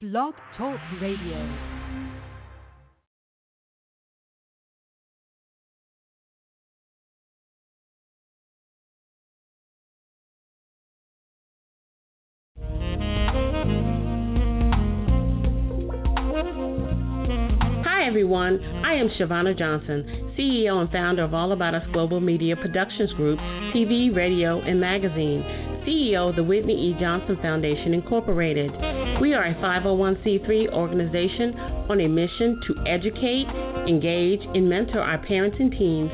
Blog Talk Radio. Hi, everyone. I am Shavonna Johnson, CEO and founder of All About Us Global Media Productions Group, TV, radio, and magazine, CEO of the Whitney E. Johnson Foundation, Incorporated. We are a 501c3 organization on a mission to educate, engage, and mentor our parents and teens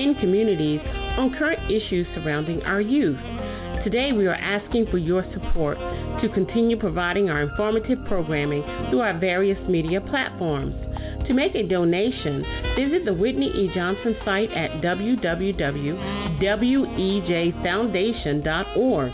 in communities on current issues surrounding our youth. Today, we are asking for your support to continue providing our informative programming through our various media platforms. To make a donation, visit the Whitney E. Johnson site at www.wejfoundation.org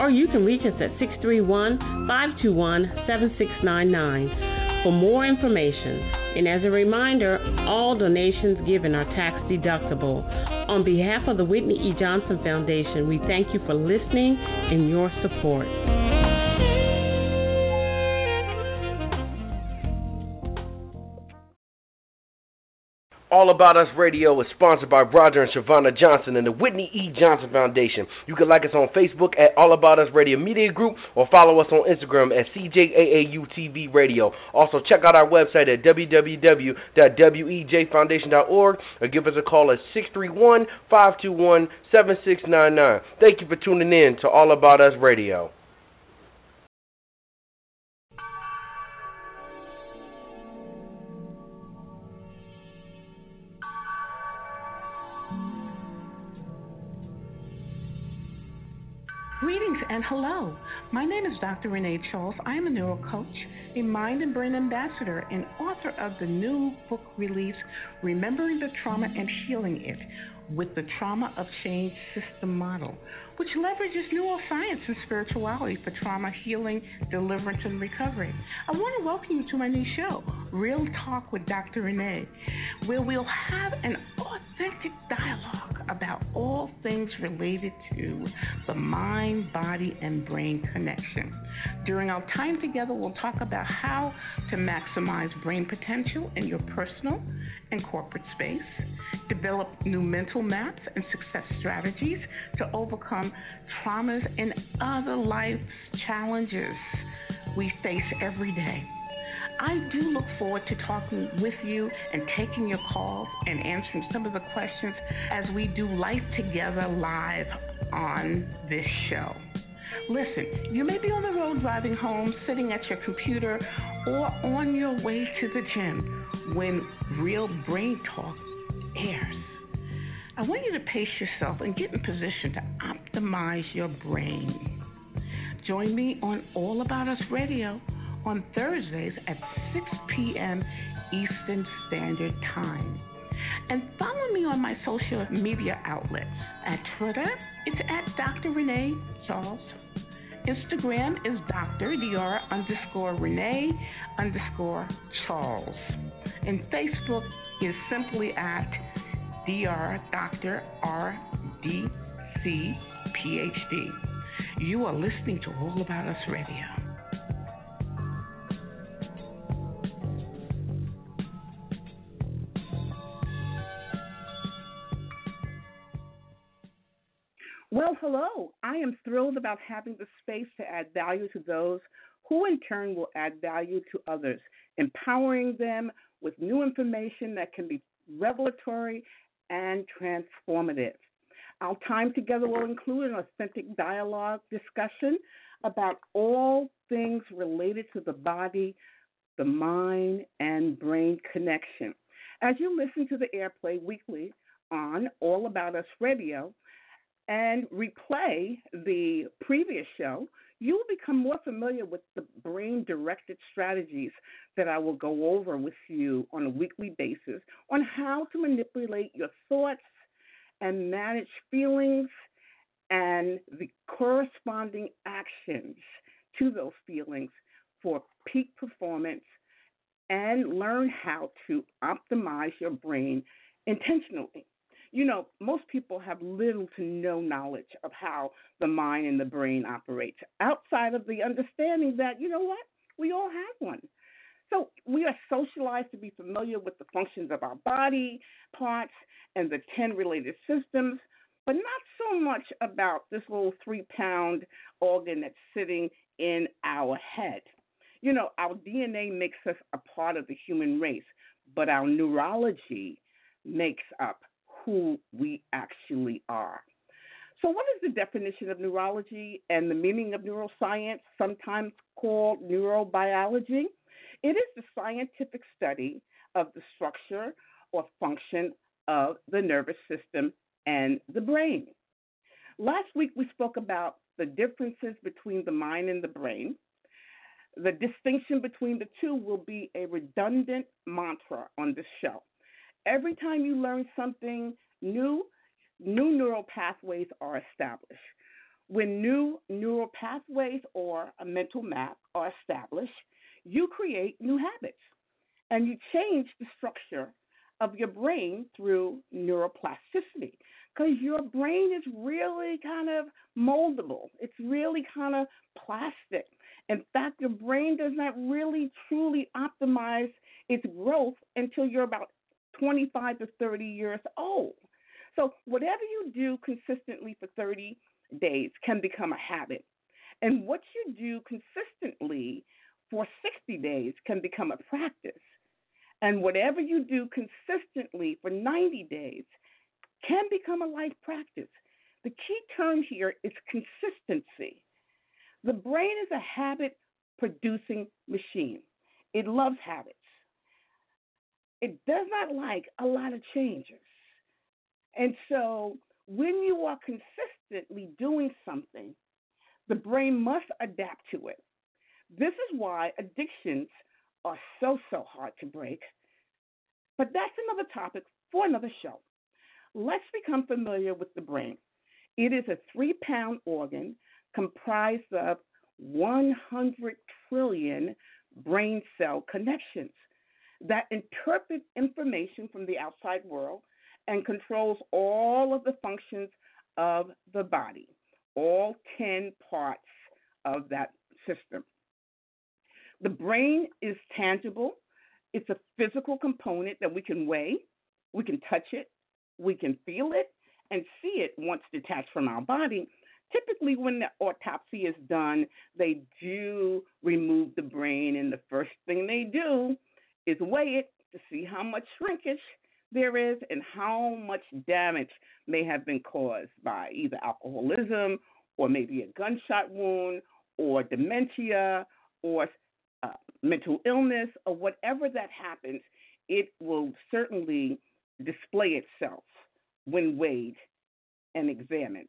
or you can reach us at 631 521 7699 for more information. And as a reminder, all donations given are tax deductible. On behalf of the Whitney E. Johnson Foundation, we thank you for listening and your support. All About Us Radio is sponsored by Roger and Shavonna Johnson and the Whitney E. Johnson Foundation. You can like us on Facebook at All About Us Radio Media Group or follow us on Instagram at CJAAUTV Radio. Also, check out our website at www.wejfoundation.org or give us a call at 631 521 7699. Thank you for tuning in to All About Us Radio. Greetings and hello. My name is Dr. Renee Charles. I am a neuro coach, a mind and brain ambassador, and author of the new book release, Remembering the Trauma and Healing It, with the Trauma of Change System Model, which leverages neuroscience and spirituality for trauma healing, deliverance, and recovery. I want to welcome you to my new show, Real Talk with Dr. Renee, where we'll have an authentic dialogue about all things related to the mind, body, and brain connection. During our time together, we'll talk about how to maximize brain potential in your personal and corporate space, develop new mental maps and success strategies to overcome traumas and other life challenges we face every day. I do look forward to talking with you and taking your calls and answering some of the questions as we do life together live on this show. Listen, you may be on the road driving home, sitting at your computer, or on your way to the gym when Real Brain Talk airs. I want you to pace yourself and get in position to optimize your brain. Join me on All About Us Radio on Thursdays at 6 p.m. Eastern Standard Time. And follow me on my social media outlets. At Twitter, it's at Dr. Renee Charles. Instagram is Dr. Dr. underscore Renee underscore Charles. And Facebook is simply at Dr. Dr. R D C PhD. You are listening to All About Us Radio. Hello. I am thrilled about having the space to add value to those who, in turn, will add value to others, empowering them with new information that can be revelatory and transformative. Our time together will include an authentic dialogue discussion about all things related to the body, the mind, and brain connection. As you listen to the airplay weekly on All About Us Radio, and replay the previous show, you will become more familiar with the brain directed strategies that I will go over with you on a weekly basis on how to manipulate your thoughts and manage feelings and the corresponding actions to those feelings for peak performance and learn how to optimize your brain intentionally you know, most people have little to no knowledge of how the mind and the brain operates outside of the understanding that, you know what, We all have one. So we are socialized to be familiar with the functions of our body parts and the 10 related systems, but not so much about this little three pound organ that's sitting in our head. You know, our DNA makes us a part of the human race, but our neurology makes up who we actually are. So, what is the definition of neurology and the meaning of neuroscience, sometimes called neurobiology? It is the scientific study of the structure or function of the nervous system and the brain. Last week we spoke about the differences between the mind and the brain. The distinction between the two will be a redundant mantra on this show. Every time you learn something new, new neural pathways are established. When new neural pathways or a mental map are established, you create new habits and you change the structure of your brain through neuroplasticity because your brain is really kind of moldable. It's really kind of plastic. In fact, your brain does not really truly optimize its growth until you're about 25 to 30 years old. So, whatever you do consistently for 30 days can become a habit. And what you do consistently for 60 days can become a practice. And whatever you do consistently for 90 days can become a life practice. The key term here is consistency. The brain is a habit producing machine, it loves habits. It does not like a lot of changes. And so when you are consistently doing something, the brain must adapt to it. This is why addictions are so, so hard to break. But that's another topic for another show. Let's become familiar with the brain. It is a three pound organ comprised of 100 trillion brain cell connections that interprets information from the outside world and controls all of the functions of the body, all 10 parts of that system. The brain is tangible, it's a physical component that we can weigh, we can touch it, we can feel it, and see it once detached from our body. Typically, when the autopsy is done, they do remove the brain, and the first thing they do is weigh it to see how much shrinkage there is and how much damage may have been caused by either alcoholism or maybe a gunshot wound or dementia or uh, mental illness or whatever that happens, it will certainly display itself when weighed and examined.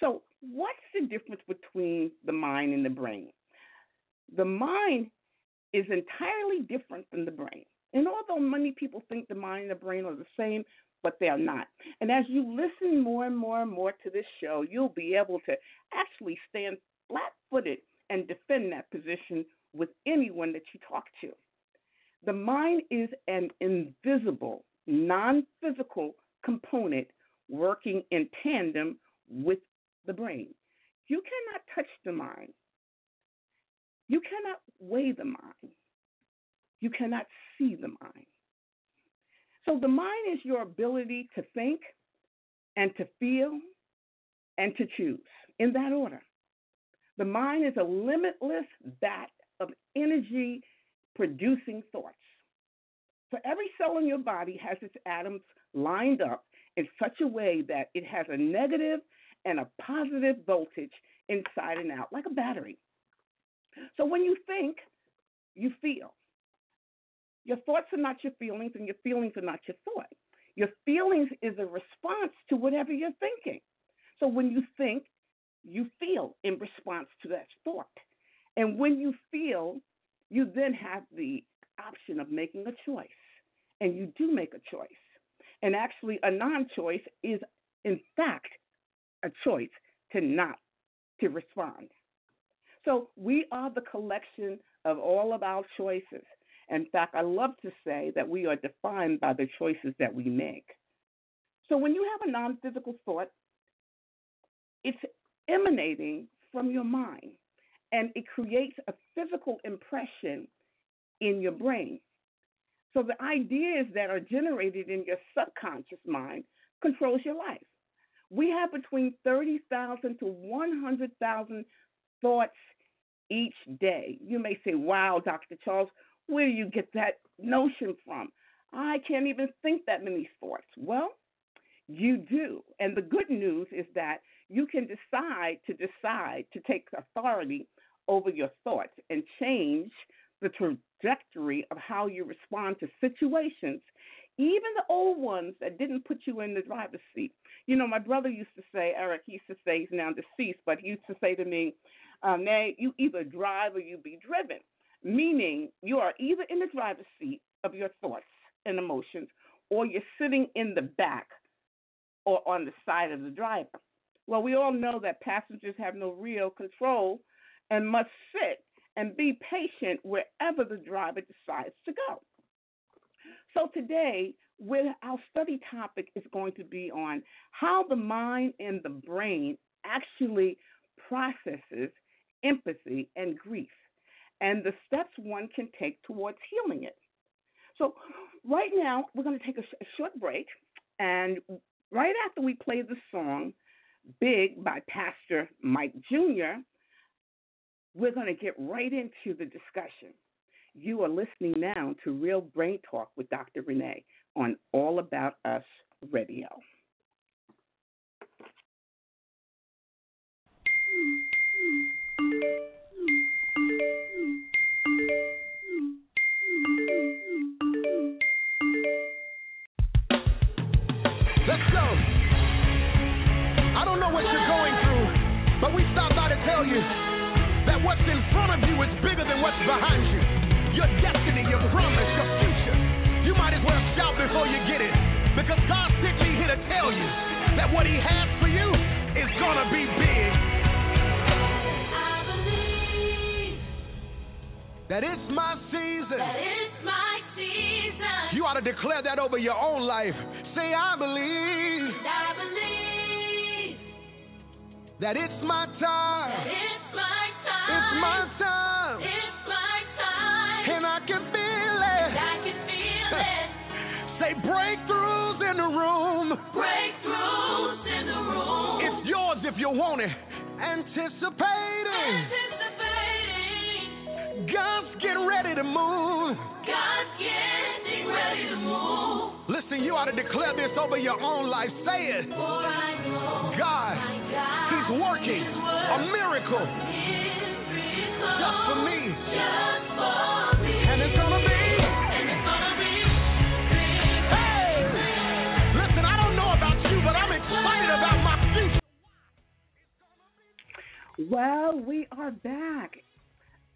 So, what's the difference between the mind and the brain? The mind is entirely different than the brain. And although many people think the mind and the brain are the same, but they are not. And as you listen more and more and more to this show, you'll be able to actually stand flat footed and defend that position with anyone that you talk to. The mind is an invisible, non physical component working in tandem with the brain. You cannot touch the mind. You cannot weigh the mind. You cannot see the mind. So the mind is your ability to think and to feel and to choose in that order. The mind is a limitless vat of energy producing thoughts. So every cell in your body has its atoms lined up in such a way that it has a negative and a positive voltage inside and out, like a battery. So when you think, you feel. Your thoughts are not your feelings, and your feelings are not your thought. Your feelings is a response to whatever you're thinking. So when you think, you feel in response to that thought. And when you feel, you then have the option of making a choice. And you do make a choice. And actually, a non choice is, in fact, a choice to not to respond. So we are the collection of all of our choices. In fact, I love to say that we are defined by the choices that we make. So when you have a non physical thought, it's emanating from your mind. and it creates a physical impression in your brain. So the ideas that are generated in your subconscious mind controls your life. We have between 30,000 to 100,000 thoughts each day. You may say, wow, Dr. Charles, where do you get that notion from? I can't even think that many thoughts. Well, you do. And the good news is that you can decide to decide to take authority over your thoughts and change the trajectory of how you respond to situations, even the old ones that didn't put you in the driver's seat. You know, my brother used to say, Eric, he used to say, he's now deceased, but he used to say to me, um, Nay, you either drive or you be driven, meaning you are either in the driver's seat of your thoughts and emotions or you're sitting in the back or on the side of the driver. Well, we all know that passengers have no real control and must sit and be patient wherever the driver decides to go. So today, our study topic is going to be on how the mind and the brain actually processes empathy and grief and the steps one can take towards healing it. So, right now, we're going to take a, sh- a short break, and right after we play the song Big by Pastor Mike Jr., we're going to get right into the discussion. You are listening now to Real Brain Talk with Dr. Renee on All About Us Radio. Let's go. I don't know what you're going through, but we stopped by to tell you that what's in front of you is bigger than what's behind you. Your destiny, your promise, your future. You might as well shout before you get it. Because God sent me here to tell you that what He has for you is gonna be big. That it's my season. That it's my season. You ought to declare that over your own life. Say, I believe I believe that it's my time. that it's my time. It's my time. It's Say breakthroughs in the room. Breakthroughs in the room. It's yours if you want it. Anticipating. Anticipating. God's getting ready to move. God's getting ready to move. Listen, you ought to declare this over your own life. Say it. For I know God, God He's working a miracle miracle just for me. Just for Well, we are back.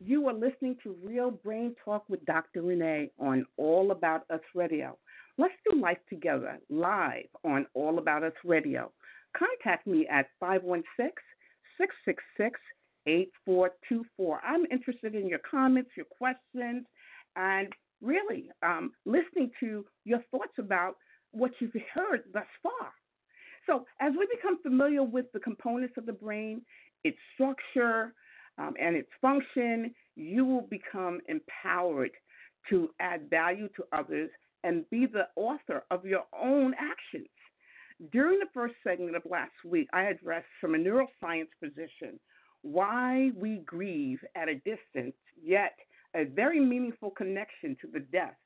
You are listening to Real Brain Talk with Dr. Renee on All About Us Radio. Let's do life together live on All About Us Radio. Contact me at 516 666 8424. I'm interested in your comments, your questions, and really um, listening to your thoughts about what you've heard thus far. So, as we become familiar with the components of the brain, its structure, um, and its function, you will become empowered to add value to others and be the author of your own actions. During the first segment of last week, I addressed from a neuroscience position why we grieve at a distance, yet a very meaningful connection to the death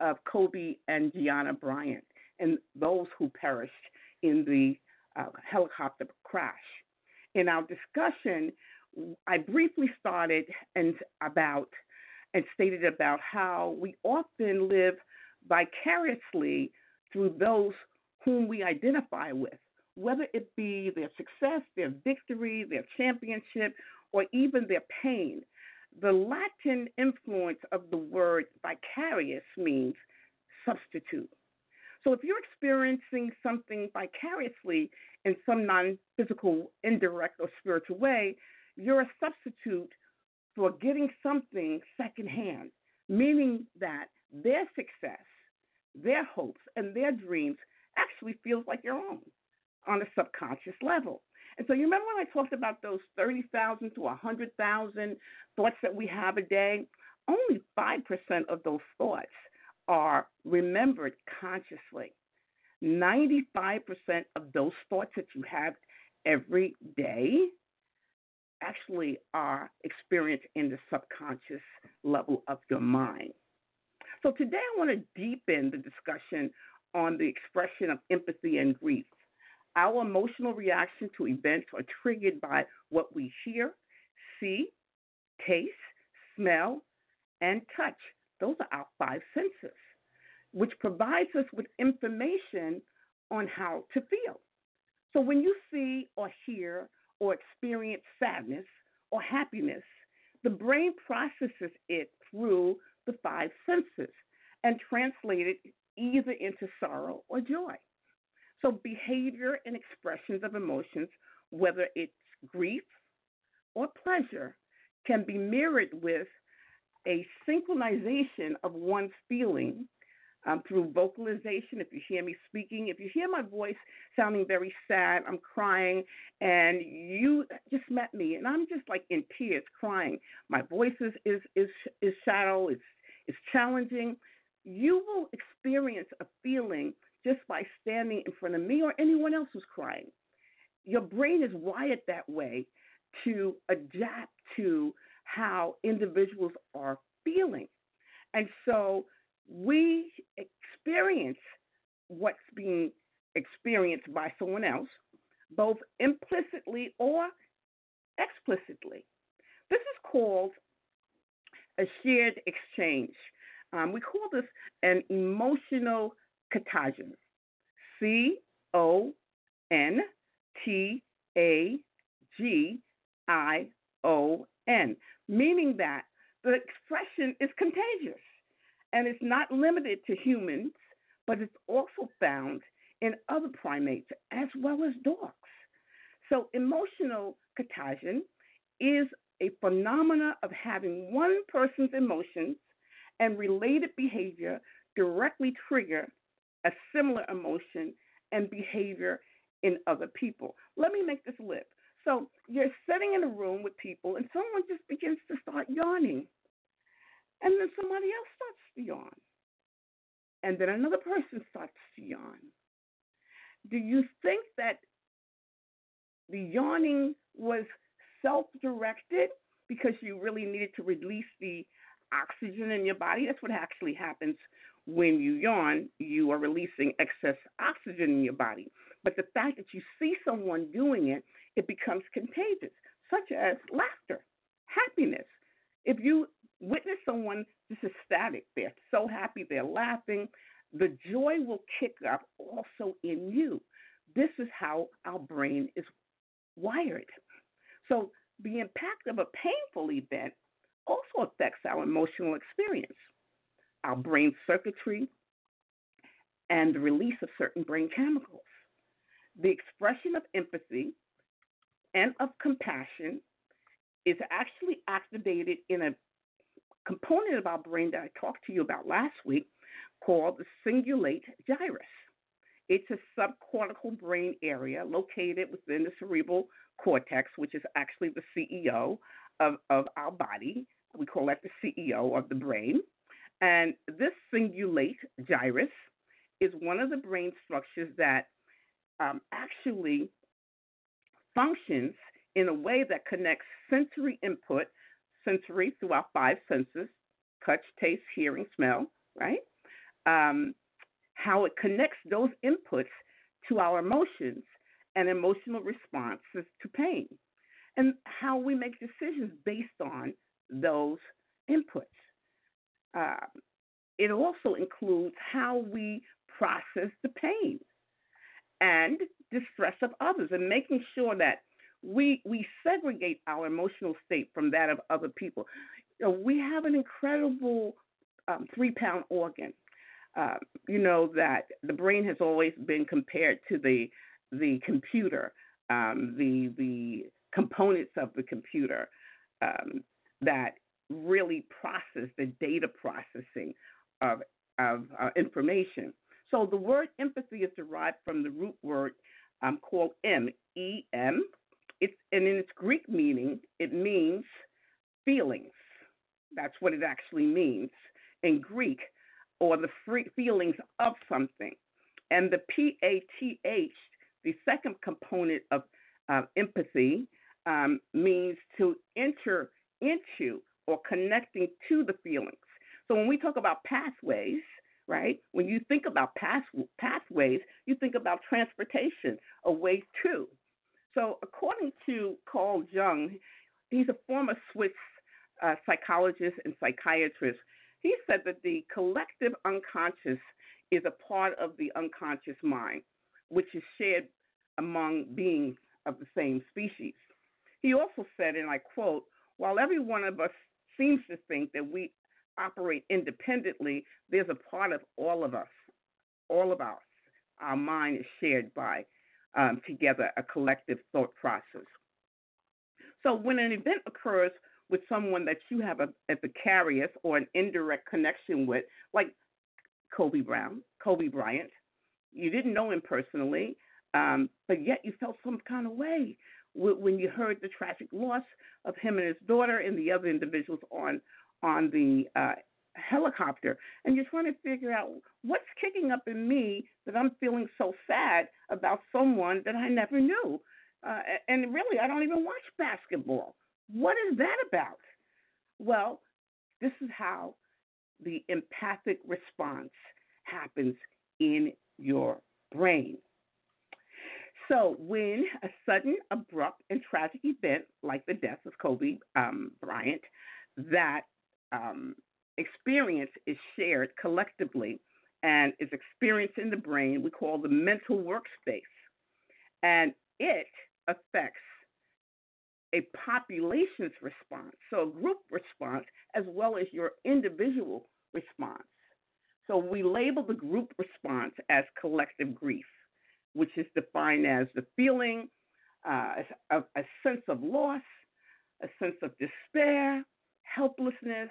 of Kobe and Gianna Bryant and those who perished in the uh, helicopter crash. In our discussion, I briefly started and about and stated about how we often live vicariously through those whom we identify with, whether it be their success, their victory, their championship, or even their pain. The Latin influence of the word vicarious means substitute. So if you're experiencing something vicariously in some non physical, indirect, or spiritual way, you're a substitute for getting something secondhand, meaning that their success, their hopes, and their dreams actually feels like your own on a subconscious level. And so you remember when I talked about those 30,000 to 100,000 thoughts that we have a day? Only 5% of those thoughts are remembered consciously. 95% of those thoughts that you have every day actually are experienced in the subconscious level of your mind. So today I want to deepen the discussion on the expression of empathy and grief. Our emotional reaction to events are triggered by what we hear, see, taste, smell, and touch. Those are our five senses, which provides us with information on how to feel. So when you see or hear or experience sadness or happiness, the brain processes it through the five senses and translates it either into sorrow or joy. So behavior and expressions of emotions, whether it's grief or pleasure, can be mirrored with a synchronization of one's feeling um, through vocalization. If you hear me speaking, if you hear my voice sounding very sad, I'm crying, and you just met me, and I'm just like in tears, crying. My voice is is is, is shallow. It's it's challenging. You will experience a feeling just by standing in front of me or anyone else who's crying. Your brain is wired that way to adapt to how individuals are feeling. And so we experience what's being experienced by someone else, both implicitly or explicitly. This is called a shared exchange. Um, we call this an emotional contagion. C O N T A G I O N, meaning that the expression is contagious and it's not limited to humans, but it's also found in other primates as well as dogs. So, emotional contagion is a phenomena of having one person's emotions and related behavior directly trigger a similar emotion and behavior in other people. Let me make this live. So you're sitting in a room with people, and someone just begins to start yawning. And then somebody else starts to yawn. And then another person starts to yawn. Do you think that the yawning was self directed because you really needed to release the oxygen in your body? That's what actually happens when you yawn, you are releasing excess oxygen in your body. But the fact that you see someone doing it, it becomes contagious, such as laughter, happiness. If you witness someone just ecstatic, they're so happy, they're laughing, the joy will kick up also in you. This is how our brain is wired. So the impact of a painful event also affects our emotional experience our brain circuitry, and the release of certain brain chemicals. The expression of empathy and of compassion is actually activated in a component of our brain that I talked to you about last week called the cingulate gyrus. It's a subcortical brain area located within the cerebral cortex, which is actually the CEO of, of our body. We call that the CEO of the brain. And this cingulate gyrus is one of the brain structures that um, actually functions in a way that connects sensory input, sensory through our five senses touch, taste, hearing, smell, right? Um, how it connects those inputs to our emotions and emotional responses to pain, and how we make decisions based on those inputs. Uh, it also includes how we process the pain and distress of others and making sure that we we segregate our emotional state from that of other people. You know, we have an incredible um, three pound organ. Uh, you know that the brain has always been compared to the the computer, um, the the components of the computer um, that really process the data processing of, of uh, information. So the word empathy is derived from the root word um, called M, E M, It's and in its Greek meaning, it means feelings. That's what it actually means in Greek, or the free feelings of something. And the P A T H, the second component of uh, empathy, um, means to enter into or connecting to the feelings. So when we talk about pathways, right? When you think about path, pathways, you think about transportation, a way to. So according to Carl Jung, he's a former Swiss uh, psychologist and psychiatrist. He said that the collective unconscious is a part of the unconscious mind, which is shared among beings of the same species. He also said, and I quote, while every one of us seems to think that we operate independently, there's a part of all of us, all of us. Our mind is shared by um, together a collective thought process. So when an event occurs with someone that you have a, a vicarious or an indirect connection with, like Kobe Brown, Kobe Bryant, you didn't know him personally, um, but yet you felt some kind of way when you heard the tragic loss of him and his daughter and the other individuals on on the uh, helicopter, and you're trying to figure out what's kicking up in me that I'm feeling so sad about someone that I never knew. Uh, and really, I don't even watch basketball. What is that about? Well, this is how the empathic response happens in your brain. So, when a sudden, abrupt, and tragic event like the death of Kobe um, Bryant, that um, experience is shared collectively and is experienced in the brain, we call the mental workspace. And it affects a population's response, so a group response, as well as your individual response. So we label the group response as collective grief which is defined as the feeling, uh, a, a sense of loss, a sense of despair, helplessness,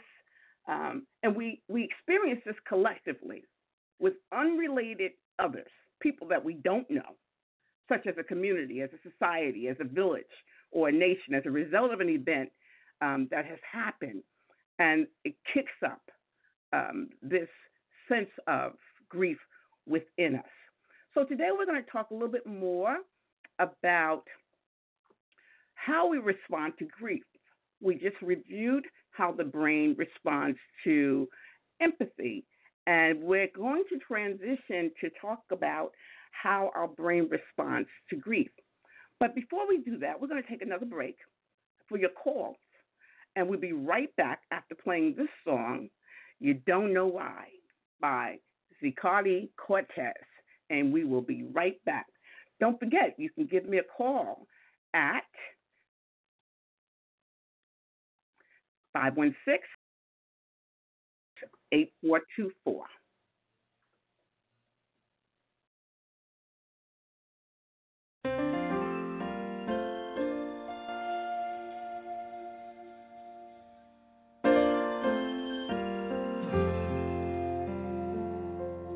um, and we, we experience this collectively with unrelated others, people that we don't know, such as a community, as a society, as a village, or a nation, as a result of an event um, that has happened. And it kicks up um, this sense of grief within us. So today we're going to talk a little bit more about how we respond to grief. We just reviewed how the brain responds to empathy, and we're going to transition to talk about how our brain responds to grief. But before we do that, we're going to take another break for your calls, and we'll be right back after playing this song, You Don't Know Why, by Zacardi Cortez and we will be right back. Don't forget, you can give me a call at 516 8424.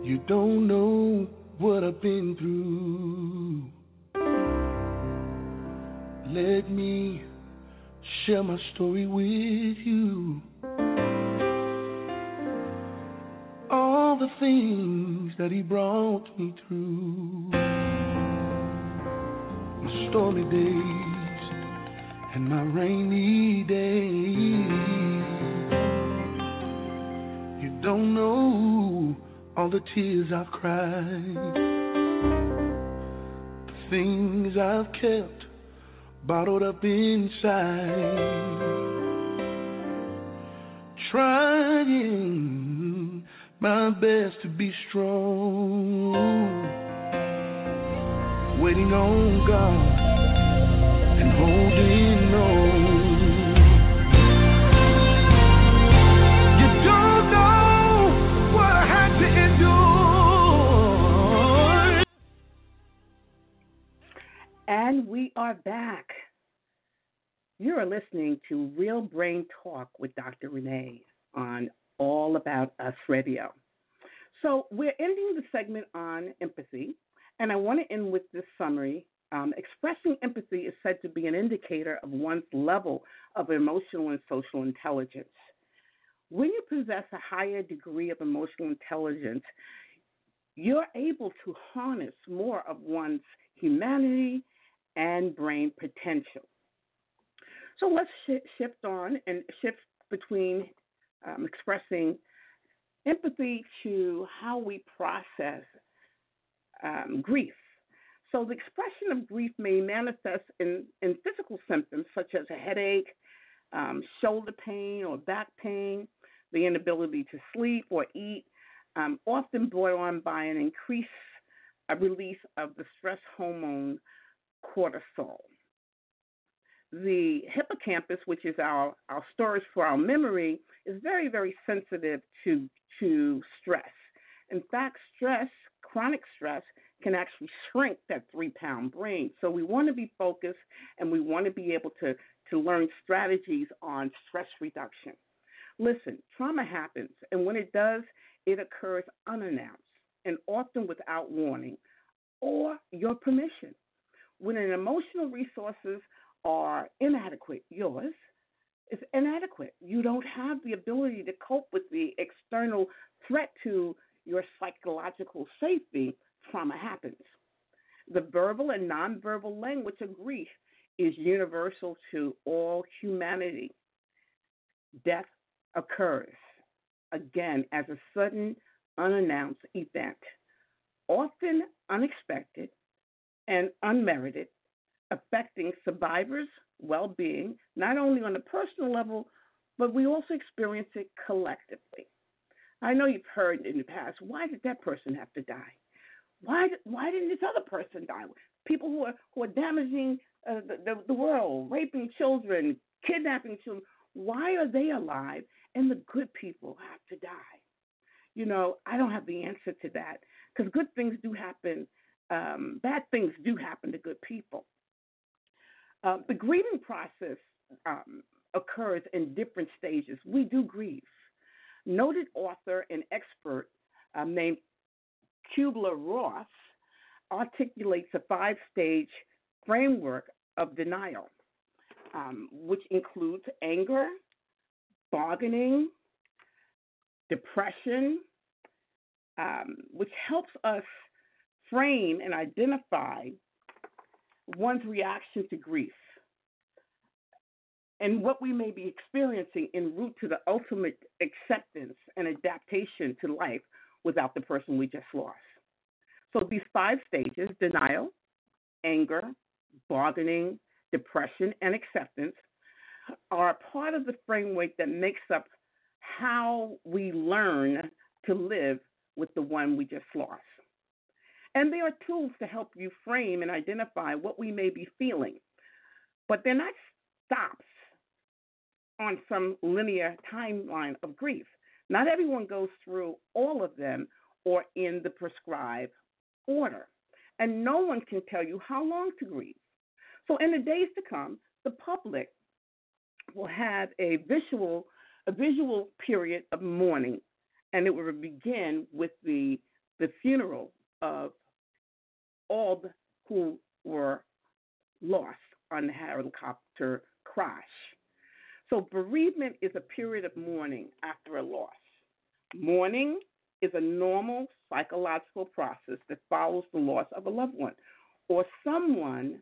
You don't know what I've been through. Let me share my story with you. All the things that He brought me through. My stormy days and my rainy days. You don't know all the tears I've cried, the things I've kept bottled up inside, trying my best to be strong, waiting on God and holding on. And we are back. You are listening to Real Brain Talk with Dr. Renee on All About Us Radio. So, we're ending the segment on empathy, and I want to end with this summary Um, expressing empathy is said to be an indicator of one's level of emotional and social intelligence. When you possess a higher degree of emotional intelligence, you're able to harness more of one's humanity and brain potential. So let's sh- shift on and shift between um, expressing empathy to how we process um, grief. So the expression of grief may manifest in, in physical symptoms such as a headache, um, shoulder pain, or back pain, the inability to sleep or eat, um, often brought on by an increased uh, release of the stress hormone cortisol. The hippocampus, which is our, our storage for our memory, is very, very sensitive to, to stress. In fact, stress, chronic stress, can actually shrink that three pound brain. So we want to be focused and we want to be able to, to learn strategies on stress reduction. Listen, trauma happens, and when it does, it occurs unannounced and often without warning or your permission. When an emotional resources are inadequate, yours is inadequate. You don't have the ability to cope with the external threat to your psychological safety, trauma happens. The verbal and nonverbal language of grief is universal to all humanity. Death occurs, again, as a sudden, unannounced event, often unexpected and unmerited, affecting survivors' well being, not only on a personal level, but we also experience it collectively. I know you've heard in the past, why did that person have to die? Why, why didn't this other person die? People who are, who are damaging uh, the, the, the world, raping children, kidnapping children, why are they alive and the good people have to die? You know, I don't have the answer to that because good things do happen, um, bad things do happen to good people. Uh, the grieving process um, occurs in different stages. We do grieve. Noted author and expert um, named Kubler Ross articulates a five stage framework of denial, um, which includes anger, bargaining, depression, um, which helps us frame and identify one's reaction to grief and what we may be experiencing en route to the ultimate acceptance and adaptation to life without the person we just lost. So these five stages denial, anger, bargaining, depression, and acceptance are part of the framework that makes up how we learn to live with the one we just lost. And there are tools to help you frame and identify what we may be feeling, but they're not stops on some linear timeline of grief. Not everyone goes through all of them or in the prescribed order. And no one can tell you how long to grieve. So, in the days to come, the public will have a visual, a visual period of mourning, and it will begin with the the funeral of all who were lost on the helicopter crash. So, bereavement is a period of mourning after a loss. Mourning is a normal psychological process that follows the loss of a loved one or someone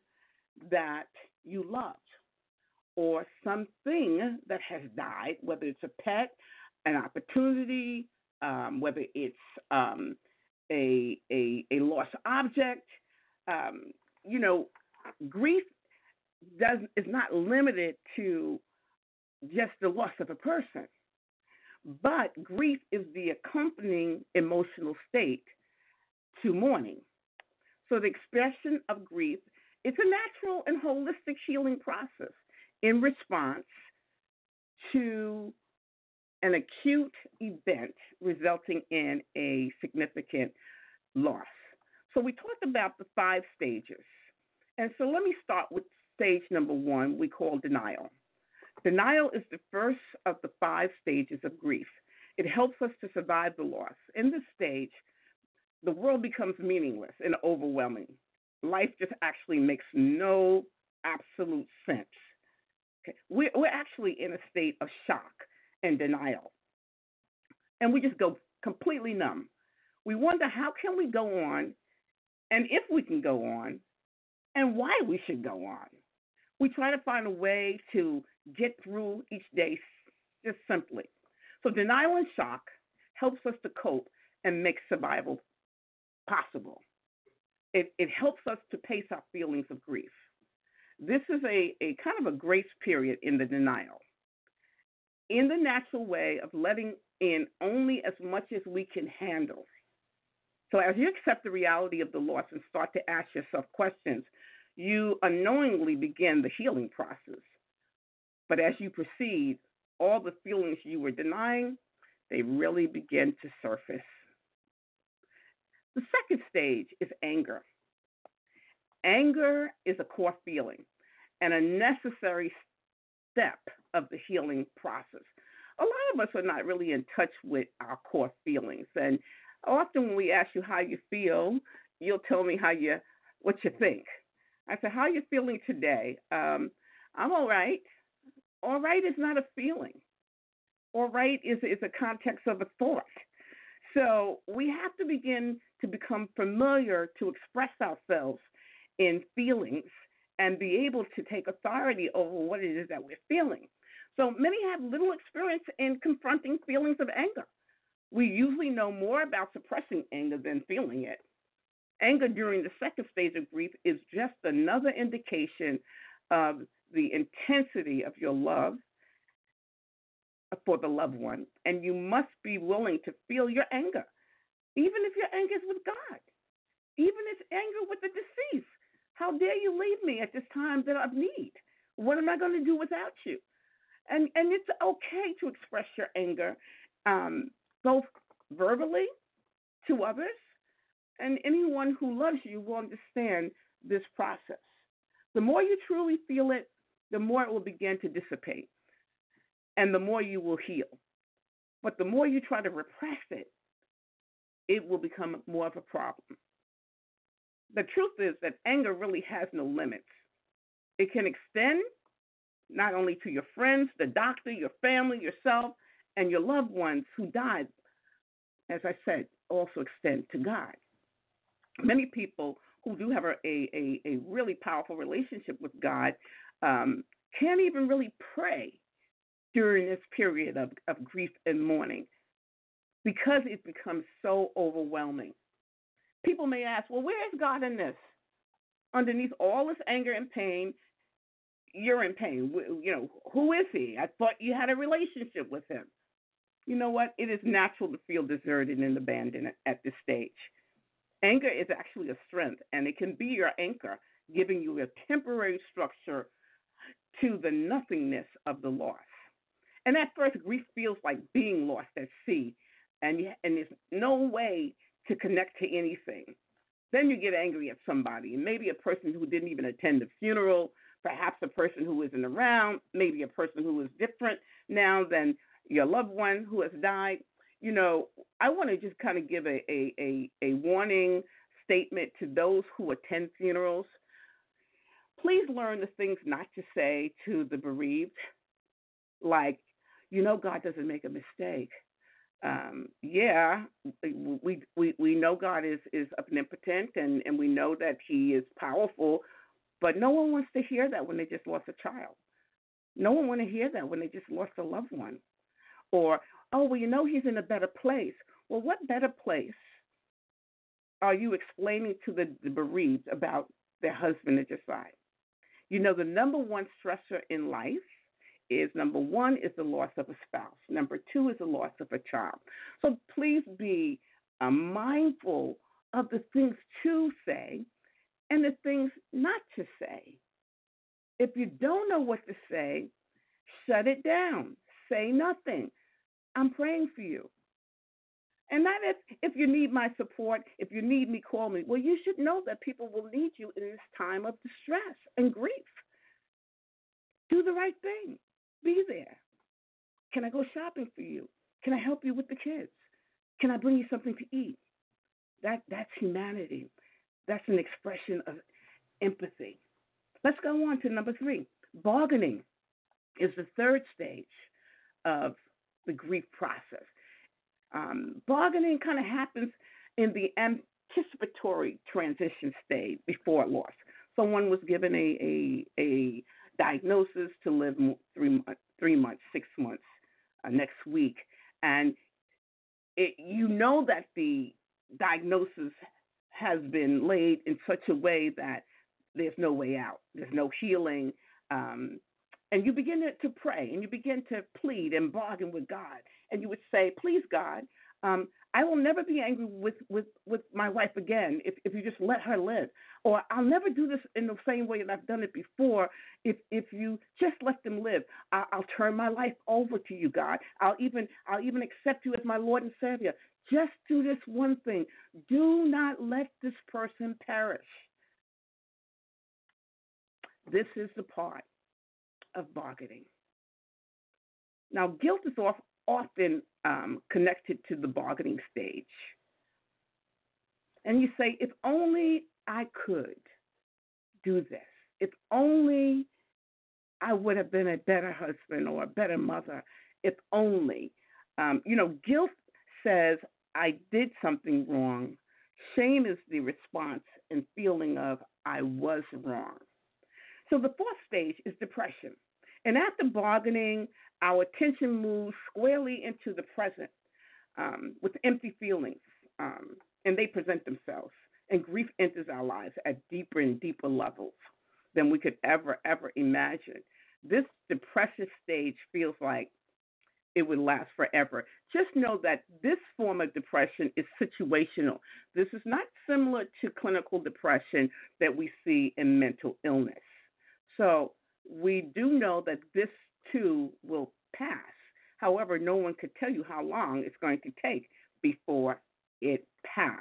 that you loved or something that has died, whether it's a pet, an opportunity, um, whether it's um, a, a, a lost object. Um, you know, grief does is not limited to just the loss of a person. But grief is the accompanying emotional state to mourning. So the expression of grief it's a natural and holistic healing process in response to an acute event resulting in a significant loss. So we talked about the five stages. And so let me start with stage number one, we call denial. Denial is the first of the five stages of grief. It helps us to survive the loss. In this stage, the world becomes meaningless and overwhelming. life just actually makes no absolute sense. Okay. We're, we're actually in a state of shock and denial. And we just go completely numb. We wonder how can we go on and if we can go on and why we should go on. We try to find a way to get through each day just simply. So denial and shock helps us to cope and make survival possible. It, it helps us to pace our feelings of grief. This is a, a kind of a grace period in the denial. In the natural way of letting in only as much as we can handle. So as you accept the reality of the loss and start to ask yourself questions, you unknowingly begin the healing process. But as you proceed, all the feelings you were denying, they really begin to surface. The second stage is anger. Anger is a core feeling and a necessary step of the healing process. A lot of us are not really in touch with our core feelings, and often when we ask you how you feel, you'll tell me how you what you think. I said, "How are you feeling today?" Um, I'm all right. All right is not a feeling. All right is is a context of a thought. So we have to begin to become familiar to express ourselves in feelings and be able to take authority over what it is that we're feeling. So many have little experience in confronting feelings of anger. We usually know more about suppressing anger than feeling it. Anger during the second stage of grief is just another indication of the intensity of your love for the loved one, and you must be willing to feel your anger, even if your anger is with God, even if anger with the deceased. How dare you leave me at this time that I need? What am I going to do without you? And and it's okay to express your anger, um, both verbally to others, and anyone who loves you will understand this process. The more you truly feel it, the more it will begin to dissipate, and the more you will heal. But the more you try to repress it, it will become more of a problem the truth is that anger really has no limits. It can extend not only to your friends, the doctor, your family, yourself, and your loved ones who died, as I said, also extend to God. Many people who do have a, a, a really powerful relationship with God um, can't even really pray during this period of, of grief and mourning because it becomes so overwhelming people may ask, well, where is God in this? Underneath all this anger and pain, you're in pain. You know, who is he? I thought you had a relationship with him. You know what? It is natural to feel deserted and abandoned at this stage. Anger is actually a strength, and it can be your anchor, giving you a temporary structure to the nothingness of the loss. And at first, grief feels like being lost at sea, and, and there's no way to connect to anything. Then you get angry at somebody, maybe a person who didn't even attend the funeral, perhaps a person who isn't around, maybe a person who is different now than your loved one who has died. You know, I want to just kind of give a, a, a, a warning statement to those who attend funerals. Please learn the things not to say to the bereaved, like, you know, God doesn't make a mistake um, yeah, we, we we know God is is omnipotent and and we know that He is powerful, but no one wants to hear that when they just lost a child. No one want to hear that when they just lost a loved one, or oh well, you know He's in a better place. Well, what better place are you explaining to the, the bereaved about their husband that your side You know, the number one stressor in life is number one is the loss of a spouse. Number two is the loss of a child. So please be uh, mindful of the things to say and the things not to say. If you don't know what to say, shut it down. Say nothing. I'm praying for you. And not if, if you need my support, if you need me, call me. Well, you should know that people will need you in this time of distress and grief. Do the right thing. Be there. Can I go shopping for you? Can I help you with the kids? Can I bring you something to eat? That that's humanity. That's an expression of empathy. Let's go on to number three. Bargaining is the third stage of the grief process. Um, bargaining kind of happens in the anticipatory transition stage before loss. Someone was given a, a, a diagnosis to live three, three months, six months, uh, next week, and it, you know that the diagnosis has been laid in such a way that there's no way out, there's no healing. Um, and you begin to, pray and you begin to plead and bargain with God. And you would say, Please, God, um, I will never be angry with, with, with my wife again if, if you just let her live. Or I'll never do this in the same way that I've done it before if, if you just let them live. I'll, I'll turn my life over to you, God. I'll even, I'll even accept you as my Lord and Savior. Just do this one thing. Do not let this person perish. This is the part of bargaining. Now, guilt is often um, connected to the bargaining stage. And you say, if only I could do this, if only I would have been a better husband or a better mother, if only. Um, you know, guilt says, I did something wrong. Shame is the response and feeling of, I was wrong. So the fourth stage is depression. And after bargaining, our attention moves squarely into the present um, with empty feelings, um, and they present themselves. And grief enters our lives at deeper and deeper levels than we could ever, ever imagine. This depressive stage feels like it would last forever. Just know that this form of depression is situational. This is not similar to clinical depression that we see in mental illness. So we do know that this too will pass. However, no one could tell you how long it's going to take before it passes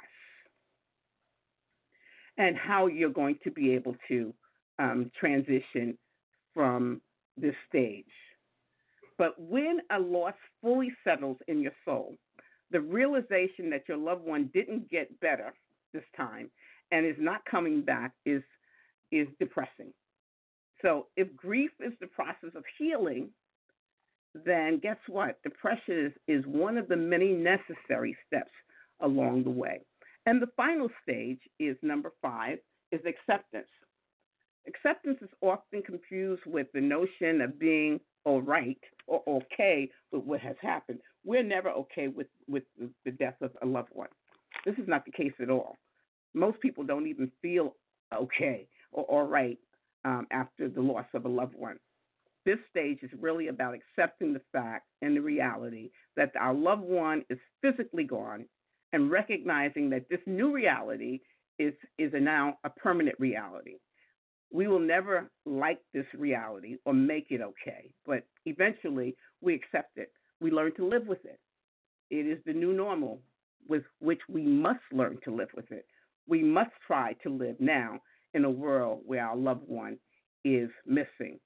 and how you're going to be able to um, transition from this stage. But when a loss fully settles in your soul, the realization that your loved one didn't get better this time and is not coming back is is depressing. So if grief is the process of healing, then guess what? Depression is, is one of the many necessary steps along the way. And the final stage is number five is acceptance. Acceptance is often confused with the notion of being all right or okay with what has happened. We're never okay with, with the death of a loved one. This is not the case at all. Most people don't even feel okay or all right um, after the loss of a loved one. This stage is really about accepting the fact and the reality that our loved one is physically gone and recognizing that this new reality is, is a now a permanent reality. We will never like this reality or make it okay, but eventually we accept it. We learn to live with it. It is the new normal with which we must learn to live with it. We must try to live now in a world where our loved one is missing.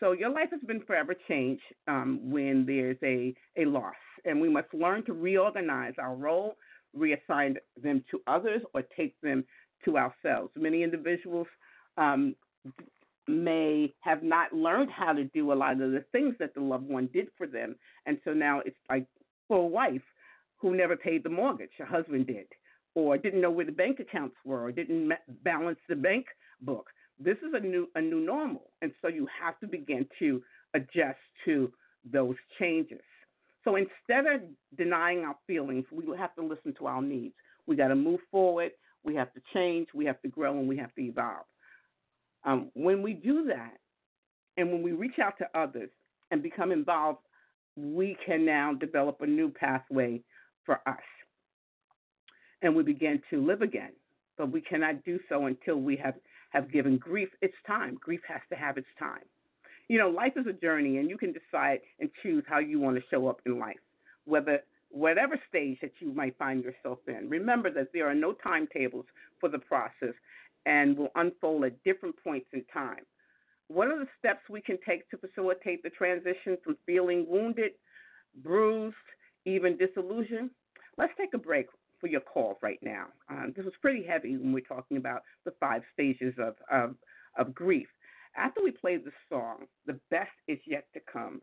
So your life has been forever changed um, when there's a, a loss, and we must learn to reorganize our role, reassign them to others, or take them to ourselves. Many individuals um, may have not learned how to do a lot of the things that the loved one did for them, and so now it's like for a wife who never paid the mortgage, her husband did or didn't know where the bank accounts were or didn't balance the bank book. This is a new a new normal, and so you have to begin to adjust to those changes. So instead of denying our feelings, we have to listen to our needs. We got to move forward. We have to change. We have to grow, and we have to evolve. Um, when we do that, and when we reach out to others and become involved, we can now develop a new pathway for us and we begin to live again. But we cannot do so until we have, have given grief its time. Grief has to have its time. You know, life is a journey, and you can decide and choose how you want to show up in life, whether whatever stage that you might find yourself in. Remember that there are no timetables for the process and will unfold at different points in time. What are the steps we can take to facilitate the transition from feeling wounded, bruised, even disillusioned? Let's take a break for your calls right now. Um, this was pretty heavy when we're talking about the five stages of, of, of grief. After we play the song, The Best Is Yet to Come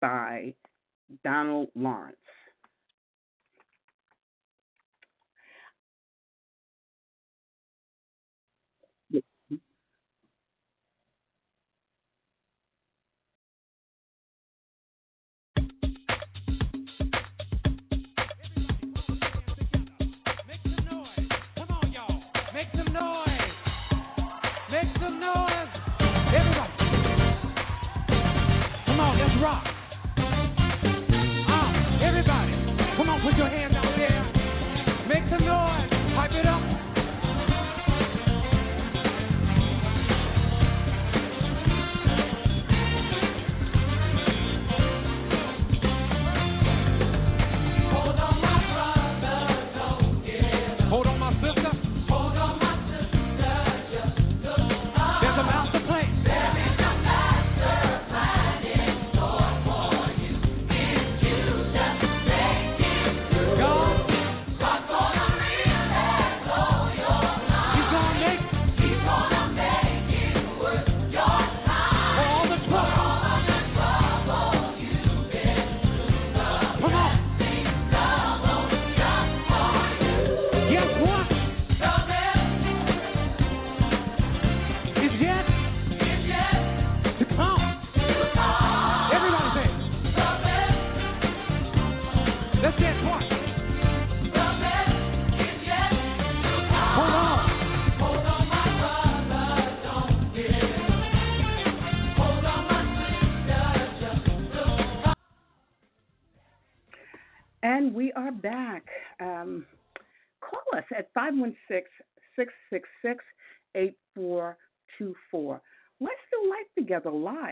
by Donald Lawrence.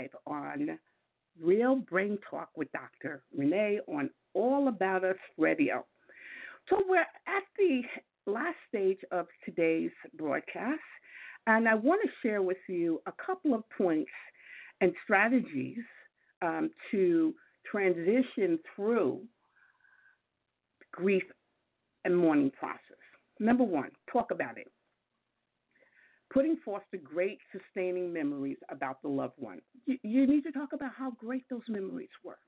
Live on Real Brain Talk with Dr. Renee on All About Us Radio. So we're at the last stage of today's broadcast, and I want to share with you a couple of points and strategies um, to transition through grief and mourning process. Number one, talk about it. Putting forth the great sustaining memories about the loved one. You, you need to talk about how great those memories were.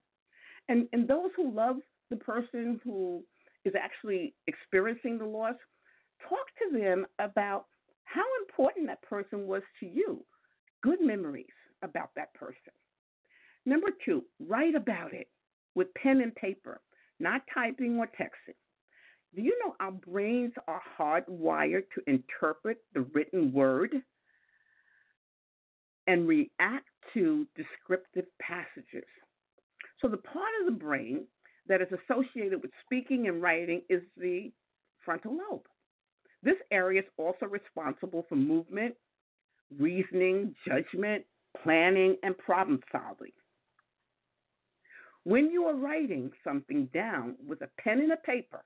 And, and those who love the person who is actually experiencing the loss, talk to them about how important that person was to you. Good memories about that person. Number two, write about it with pen and paper, not typing or texting. Do you know our brains are hardwired to interpret the written word and react to descriptive passages? So, the part of the brain that is associated with speaking and writing is the frontal lobe. This area is also responsible for movement, reasoning, judgment, planning, and problem solving. When you are writing something down with a pen and a paper,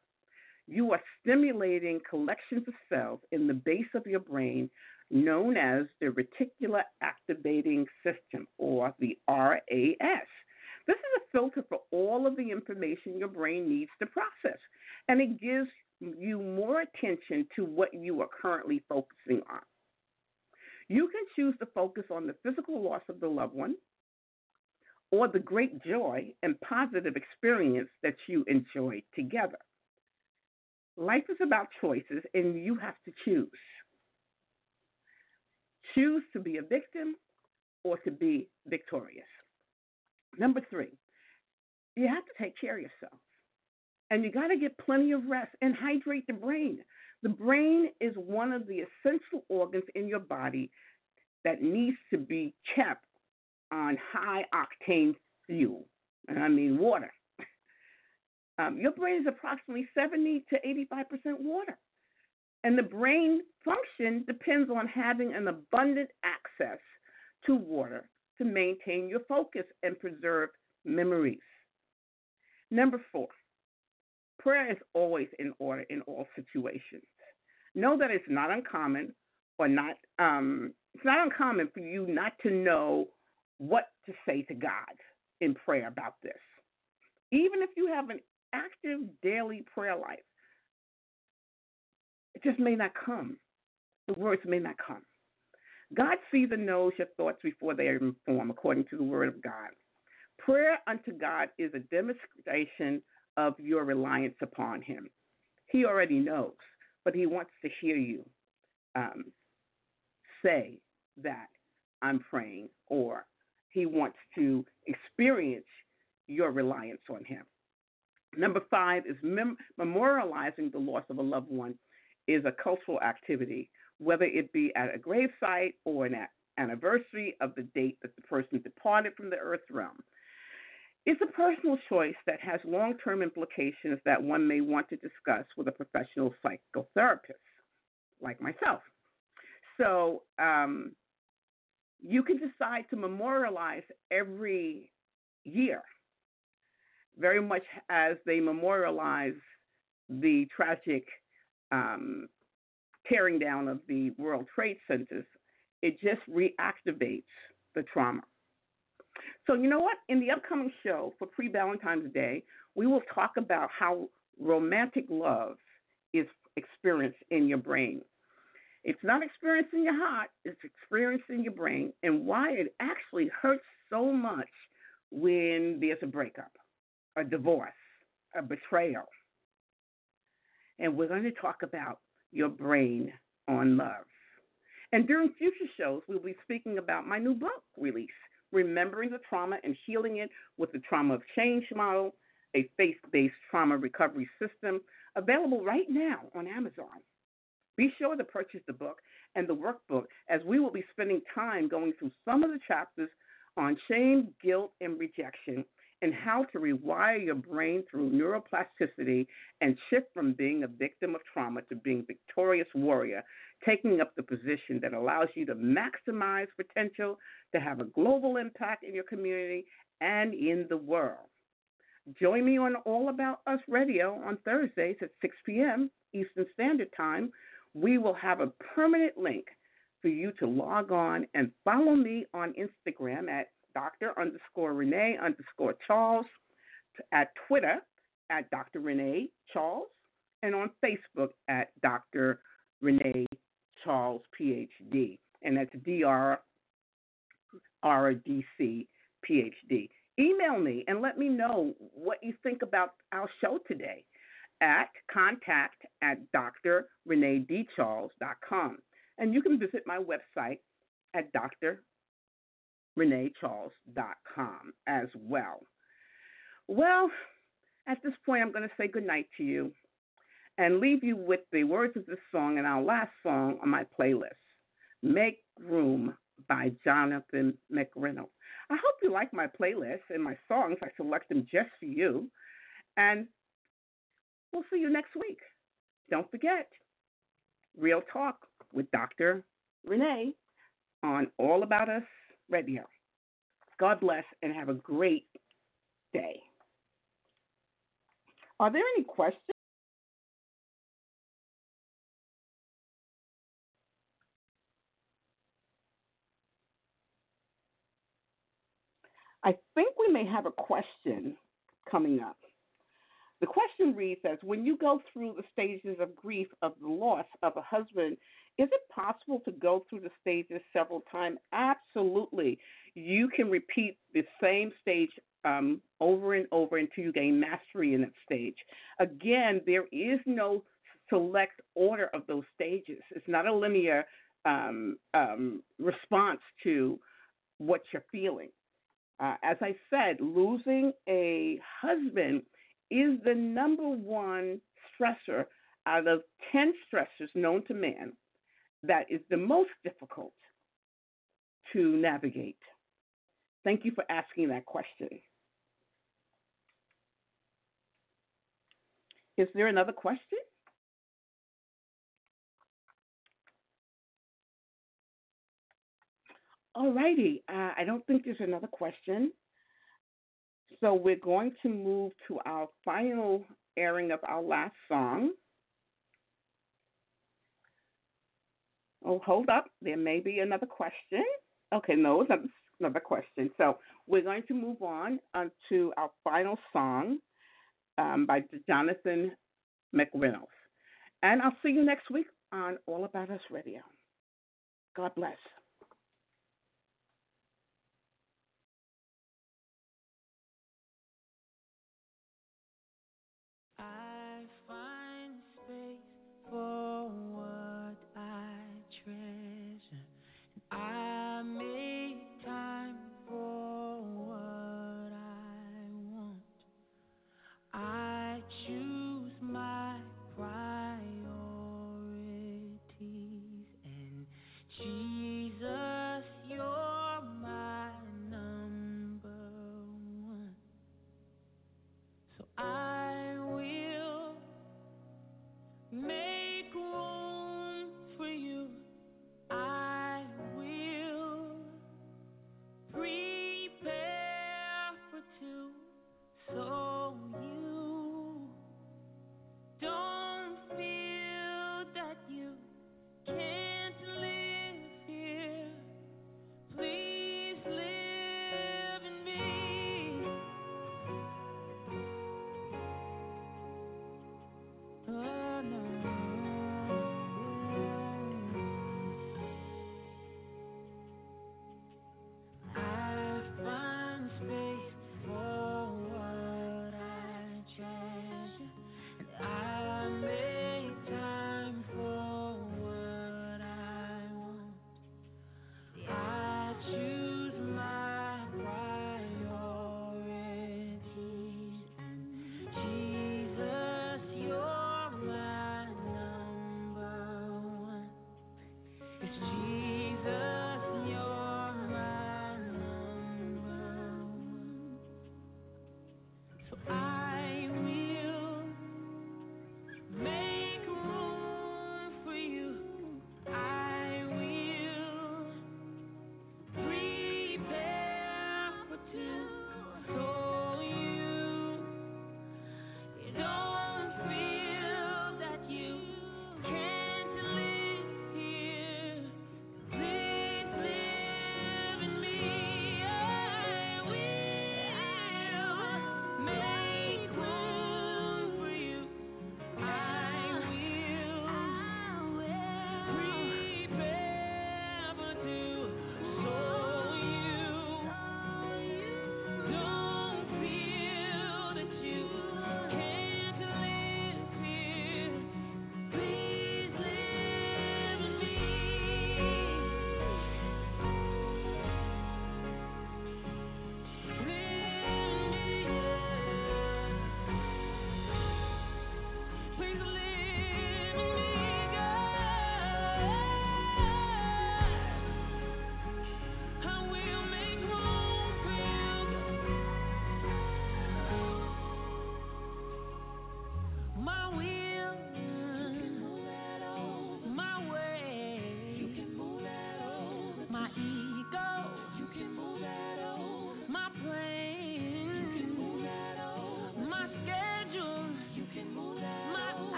you are stimulating collections of cells in the base of your brain known as the reticular activating system, or the RAS. This is a filter for all of the information your brain needs to process, and it gives you more attention to what you are currently focusing on. You can choose to focus on the physical loss of the loved one or the great joy and positive experience that you enjoyed together. Life is about choices, and you have to choose. Choose to be a victim or to be victorious. Number three, you have to take care of yourself. And you got to get plenty of rest and hydrate the brain. The brain is one of the essential organs in your body that needs to be kept on high octane fuel. And I mean water. Um, your brain is approximately 70 to 85% water. And the brain function depends on having an abundant access to water to maintain your focus and preserve memories. Number four, prayer is always in order in all situations. Know that it's not uncommon or not um, it's not uncommon for you not to know what to say to God in prayer about this. Even if you haven't active daily prayer life, it just may not come. The words may not come. God sees and knows your thoughts before they are formed, according to the word of God. Prayer unto God is a demonstration of your reliance upon Him. He already knows, but He wants to hear you um, say that I'm praying, or He wants to experience your reliance on Him. Number five is mem- memorializing the loss of a loved one is a cultural activity, whether it be at a gravesite or an anniversary of the date that the person departed from the earth realm. It's a personal choice that has long term implications that one may want to discuss with a professional psychotherapist, like myself. So um, you can decide to memorialize every year, very much as they memorialize the tragic um, tearing down of the World Trade Centers. It just reactivates the trauma. So, you know what? In the upcoming show for pre Valentine's Day, we will talk about how romantic love is experienced in your brain. It's not experienced in your heart, it's experienced in your brain, and why it actually hurts so much when there's a breakup, a divorce, a betrayal. And we're going to talk about your brain on love. And during future shows, we'll be speaking about my new book release, Remembering the Trauma and Healing It with the Trauma of Change model, a faith based trauma recovery system, available right now on Amazon. Be sure to purchase the book and the workbook as we will be spending time going through some of the chapters on shame, guilt, and rejection and how to rewire your brain through neuroplasticity and shift from being a victim of trauma to being victorious warrior, taking up the position that allows you to maximize potential to have a global impact in your community and in the world. Join me on All About Us Radio on Thursdays at 6 p.m. Eastern Standard Time. We will have a permanent link for you to log on and follow me on Instagram at Dr. underscore Renee underscore Charles, at Twitter at Dr. Renee Charles, and on Facebook at Dr. Renee Charles, PhD. And that's D R R D C PhD. Email me and let me know what you think about our show today at contact at drreneedcharles.com. And you can visit my website at drreneecharles.com as well. Well, at this point, I'm going to say goodnight to you and leave you with the words of this song and our last song on my playlist Make Room by Jonathan McReynolds. I hope you like my playlist and my songs. I select them just for you. And we'll see you next week. Don't forget, Real Talk with Dr. Renee on All About Us Radio. God bless and have a great day. Are there any questions? I think we may have a question coming up. The question reads as When you go through the stages of grief of the loss of a husband, is it possible to go through the stages several times? Absolutely. You can repeat the same stage um, over and over until you gain mastery in that stage. Again, there is no select order of those stages, it's not a linear um, um, response to what you're feeling. Uh, as I said, losing a husband is the number one stressor out of 10 stressors known to man that is the most difficult to navigate. Thank you for asking that question. Is there another question? All righty. Uh, I don't think there's another question. So we're going to move to our final airing of our last song. Oh, hold up. There may be another question. Okay, no, another, another question. So we're going to move on uh, to our final song. um, by Jonathan McReynolds. And I'll see you next week on All About Us Radio. God bless. I find space for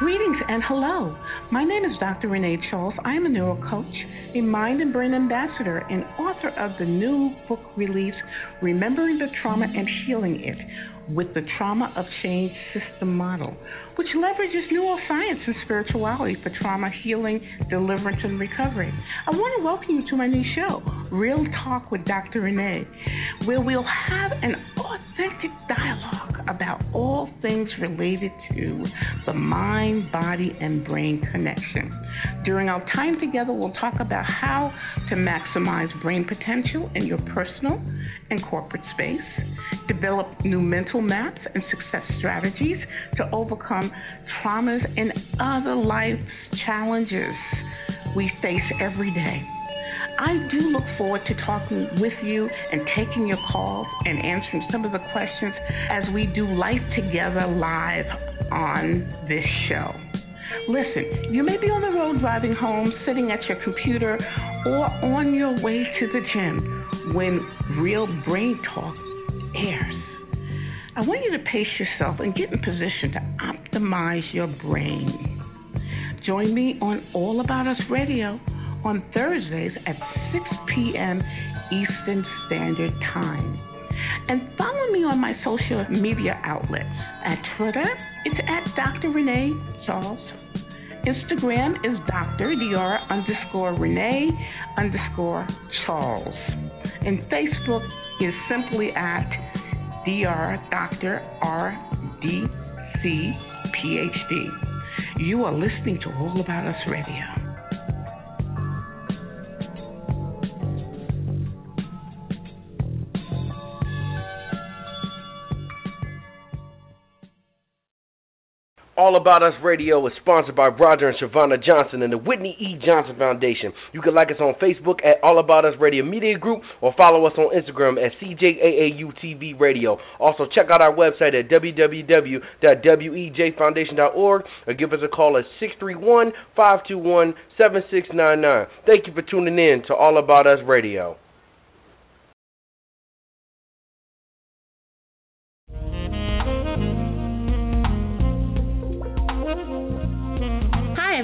Greetings and hello. My name is Dr. Renee Charles. I am a neuro coach, a mind and brain ambassador, and author of the new book release, Remembering the Trauma and Healing It with the Trauma of Change System Model, which leverages neuroscience and spirituality for trauma healing, deliverance, and recovery. I want to welcome you to my new show, Real Talk with Dr. Renee, where we'll have an authentic dialogue about all things related to the mind, body, and brain connection. During our time together, we'll talk about how to maximize brain potential in your personal and corporate space, develop new mental maps and success strategies to overcome traumas and other life challenges we face every day. I do look forward to talking with you and taking your calls and answering some of the questions as we do life together live on this show. Listen, you may be on the road driving home, sitting at your computer, or on your way to the gym when Real Brain Talk airs. I want you to pace yourself and get in position to optimize your brain. Join me on All About Us Radio on Thursdays at 6 p.m. Eastern Standard Time. And follow me on my social media outlets. At Twitter, it's at Dr. Renee Charles. Instagram is Dr. Dr. underscore Renee underscore Charles. And Facebook is simply at Dr. Dr. R D C PhD. You are listening to All About Us Radio. All About Us Radio is sponsored by Roger and Shavonna Johnson and the Whitney E. Johnson Foundation. You can like us on Facebook at All About Us Radio Media Group or follow us on Instagram at CJAAUTV Radio. Also, check out our website at www.wejfoundation.org or give us a call at 631 521 7699. Thank you for tuning in to All About Us Radio.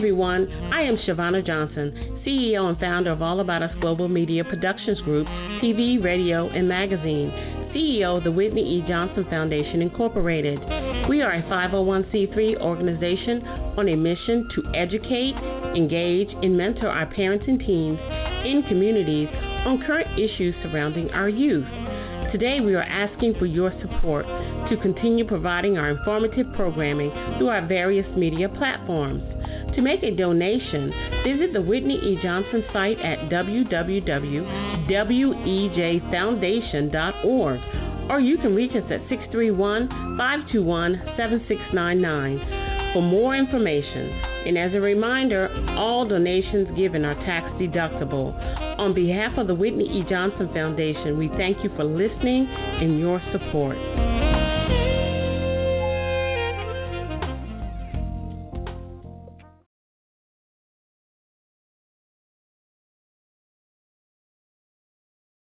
Everyone. I am Shavonna Johnson, CEO and founder of All About Us Global Media Productions Group, TV, radio, and magazine. CEO of the Whitney E. Johnson Foundation, Incorporated. We are a 501c3 organization on a mission to educate, engage, and mentor our parents and teens in communities on current issues surrounding our youth. Today, we are asking for your support to continue providing our informative programming through our various media platforms. To make a donation, visit the Whitney E. Johnson site at www.wejfoundation.org or you can reach us at 631 521 7699 for more information. And as a reminder, all donations given are tax deductible. On behalf of the Whitney E. Johnson Foundation, we thank you for listening and your support.